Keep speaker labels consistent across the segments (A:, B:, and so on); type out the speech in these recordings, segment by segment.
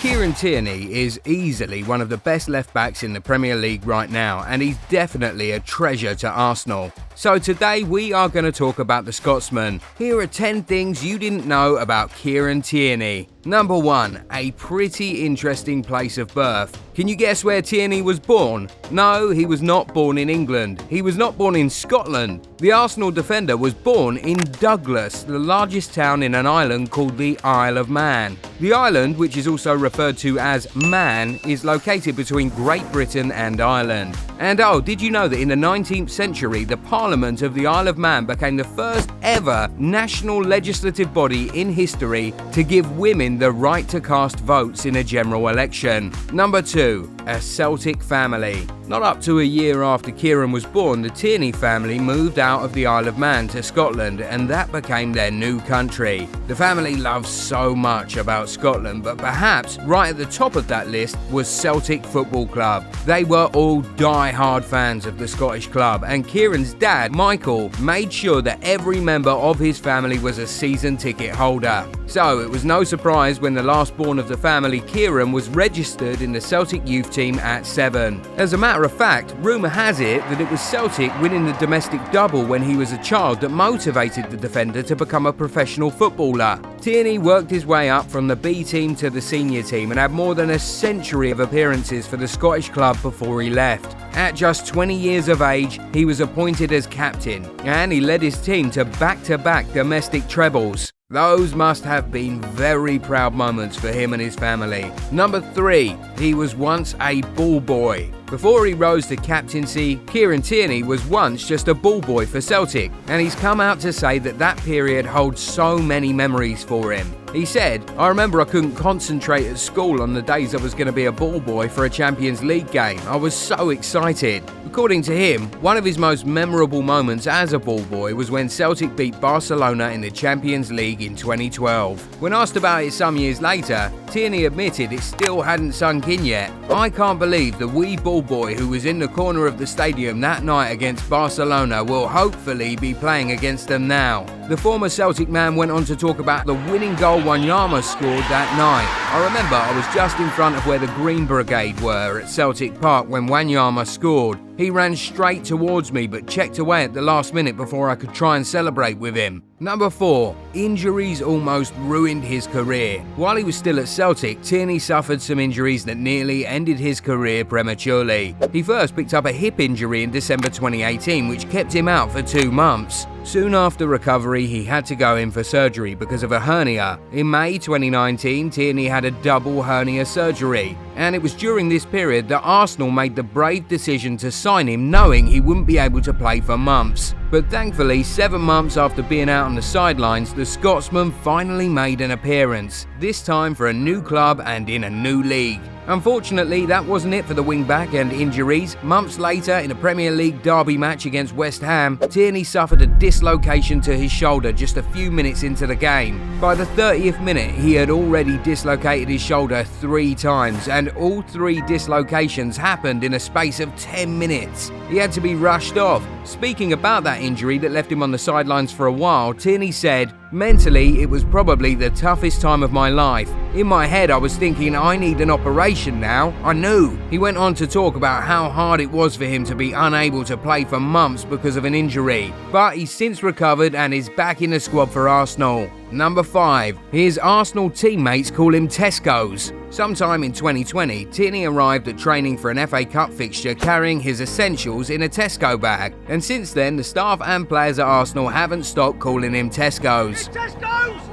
A: Kieran Tierney is easily one of the best left backs in the Premier League right now, and he's definitely a treasure to Arsenal. So today we are going to talk about the Scotsman. Here are 10 things you didn't know about Kieran Tierney. Number 1. A pretty interesting place of birth. Can you guess where Tierney was born? No, he was not born in England. He was not born in Scotland. The Arsenal defender was born in Douglas, the largest town in an island called the Isle of Man. The island, which is also referred to as Man, is located between Great Britain and Ireland. And oh, did you know that in the 19th century, the Parliament of the Isle of Man became the first ever national legislative body in history to give women the right to cast votes in a general election? Number two, a Celtic family. Not up to a year after Kieran was born, the Tierney family moved out of the Isle of Man to Scotland, and that became their new country. The family loves so much about Scotland, but perhaps right at the top of that list was Celtic Football Club. They were all die-hard fans of the Scottish club, and Kieran's dad, Michael, made sure that every member of his family was a season ticket holder. So it was no surprise when the last born of the family, Kieran, was registered in the Celtic youth team at seven. As a matter of fact, rumour has it that it was Celtic winning the domestic double when he was a child that motivated the defender to become a professional footballer. Tierney worked his way up from the B team to the senior team and had more than a century of appearances for the Scottish club before he left. At just 20 years of age, he was appointed as captain and he led his team to back to back domestic trebles. Those must have been very proud moments for him and his family. Number three, he was once a ball boy. Before he rose to captaincy, Kieran Tierney was once just a ball boy for Celtic, and he's come out to say that that period holds so many memories for him. He said, I remember I couldn't concentrate at school on the days I was going to be a ball boy for a Champions League game. I was so excited. According to him, one of his most memorable moments as a ball boy was when Celtic beat Barcelona in the Champions League in 2012. When asked about it some years later, Tierney admitted it still hadn't sunk in yet. I can't believe the wee ball boy who was in the corner of the stadium that night against Barcelona will hopefully be playing against them now. The former Celtic man went on to talk about the winning goal Wanyama scored that night. I remember I was just in front of where the Green Brigade were at Celtic Park when Wanyama scored. He ran straight towards me but checked away at the last minute before I could try and celebrate with him. Number 4. Injuries almost ruined his career. While he was still at Celtic, Tierney suffered some injuries that nearly ended his career prematurely. He first picked up a hip injury in December 2018, which kept him out for two months. Soon after recovery, he had to go in for surgery because of a hernia. In May 2019, Tierney had a double hernia surgery, and it was during this period that Arsenal made the brave decision to sign him knowing he wouldn't be able to play for months. But thankfully, seven months after being out on the sidelines, the Scotsman finally made an appearance, this time for a new club and in a new league. Unfortunately, that wasn't it for the wingback and injuries. Months later, in a Premier League derby match against West Ham, Tierney suffered a dislocation to his shoulder just a few minutes into the game. By the 30th minute, he had already dislocated his shoulder three times, and all three dislocations happened in a space of 10 minutes. He had to be rushed off. Speaking about that injury that left him on the sidelines for a while, Tierney said, Mentally, it was probably the toughest time of my life. In my head, I was thinking, I need an operation now. I knew. He went on to talk about how hard it was for him to be unable to play for months because of an injury. But he's since recovered and is back in the squad for Arsenal. Number 5. His Arsenal teammates call him Tesco's. Sometime in 2020, Tierney arrived at training for an FA Cup fixture carrying his essentials in a Tesco bag. And since then, the staff and players at Arsenal haven't stopped calling him Tesco's.
B: Tesco's!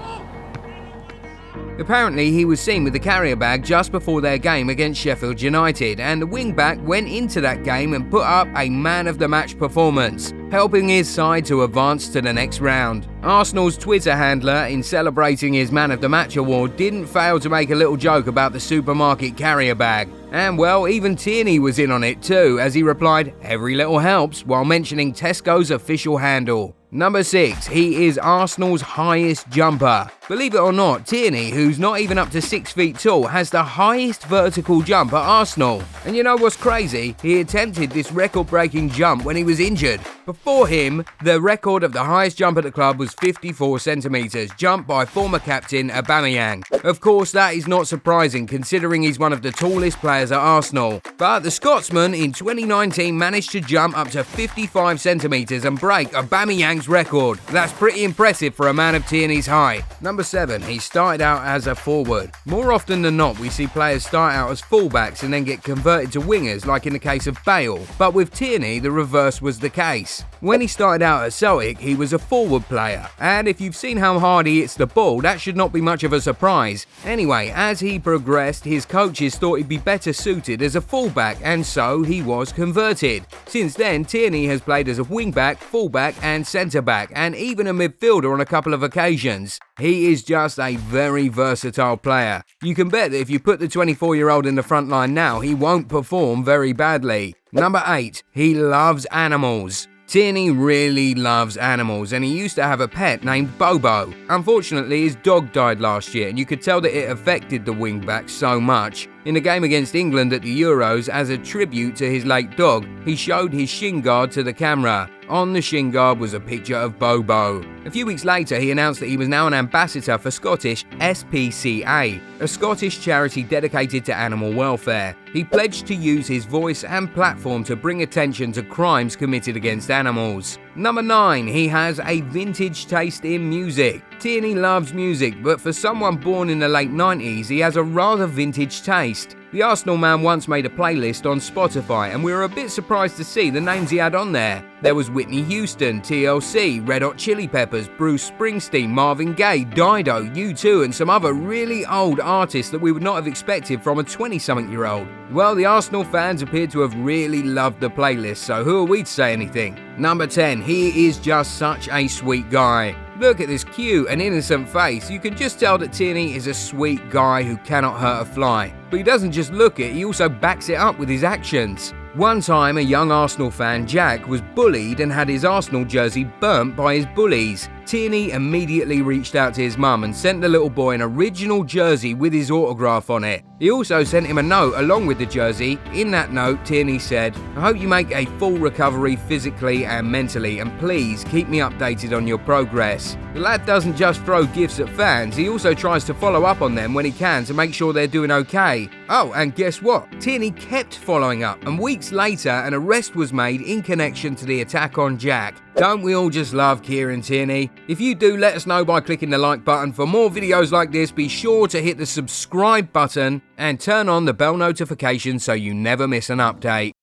A: Apparently, he was seen with the carrier bag just before their game against Sheffield United, and the wingback went into that game and put up a man of the match performance, helping his side to advance to the next round. Arsenal's Twitter handler, in celebrating his man of the match award, didn't fail to make a little joke about the supermarket carrier bag. And well, even Tierney was in on it too, as he replied, Every little helps, while mentioning Tesco's official handle. Number 6. He is Arsenal's highest jumper. Believe it or not, Tierney, who's not even up to 6 feet tall, has the highest vertical jump at Arsenal. And you know what's crazy? He attempted this record breaking jump when he was injured. Before him, the record of the highest jump at the club was 54 centimetres, jumped by former captain Aubameyang. Of course, that is not surprising considering he's one of the tallest players at Arsenal. But the Scotsman in 2019 managed to jump up to 55 centimetres and break Aubameyang's record. That's pretty impressive for a man of Tierney's height. Number 7, he started out as a forward. More often than not, we see players start out as fullbacks and then get converted to wingers, like in the case of Bale. But with Tierney, the reverse was the case. When he started out at Celtic, he was a forward player, and if you've seen how hard he hits the ball, that should not be much of a surprise. Anyway, as he progressed, his coaches thought he'd be better suited as a fullback, and so he was converted. Since then, Tierney has played as a wingback, fullback, and centre back, and even a midfielder on a couple of occasions. He is just a very versatile player. You can bet that if you put the 24 year old in the front line now, he won't perform very badly. Number 8. He loves animals. Tierney really loves animals and he used to have a pet named Bobo. Unfortunately, his dog died last year and you could tell that it affected the wingback so much. In a game against England at the Euros, as a tribute to his late dog, he showed his shin guard to the camera. On the shin guard was a picture of Bobo. A few weeks later, he announced that he was now an ambassador for Scottish SPCA, a Scottish charity dedicated to animal welfare. He pledged to use his voice and platform to bring attention to crimes committed against animals. Number 9. He has a vintage taste in music. Tierney loves music, but for someone born in the late 90s, he has a rather vintage taste. The Arsenal man once made a playlist on Spotify, and we were a bit surprised to see the names he had on there. There was Whitney Houston, TLC, Red Hot Chili Peppers, Bruce Springsteen, Marvin Gaye, Dido, U2, and some other really old artists that we would not have expected from a 20 something year old. Well, the Arsenal fans appeared to have really loved the playlist, so who are we to say anything? Number 10, he is just such a sweet guy. Look at this cute and innocent face. You can just tell that Tierney is a sweet guy who cannot hurt a fly. But he doesn't just look it, he also backs it up with his actions. One time, a young Arsenal fan, Jack, was bullied and had his Arsenal jersey burnt by his bullies. Tierney immediately reached out to his mum and sent the little boy an original jersey with his autograph on it. He also sent him a note along with the jersey. In that note, Tierney said, I hope you make a full recovery physically and mentally, and please keep me updated on your progress. The lad doesn't just throw gifts at fans, he also tries to follow up on them when he can to make sure they're doing okay. Oh, and guess what? Tierney kept following up, and weeks later, an arrest was made in connection to the attack on Jack. Don't we all just love Kieran Tierney? If you do, let us know by clicking the like button. For more videos like this, be sure to hit the subscribe button and turn on the bell notification so you never miss an update.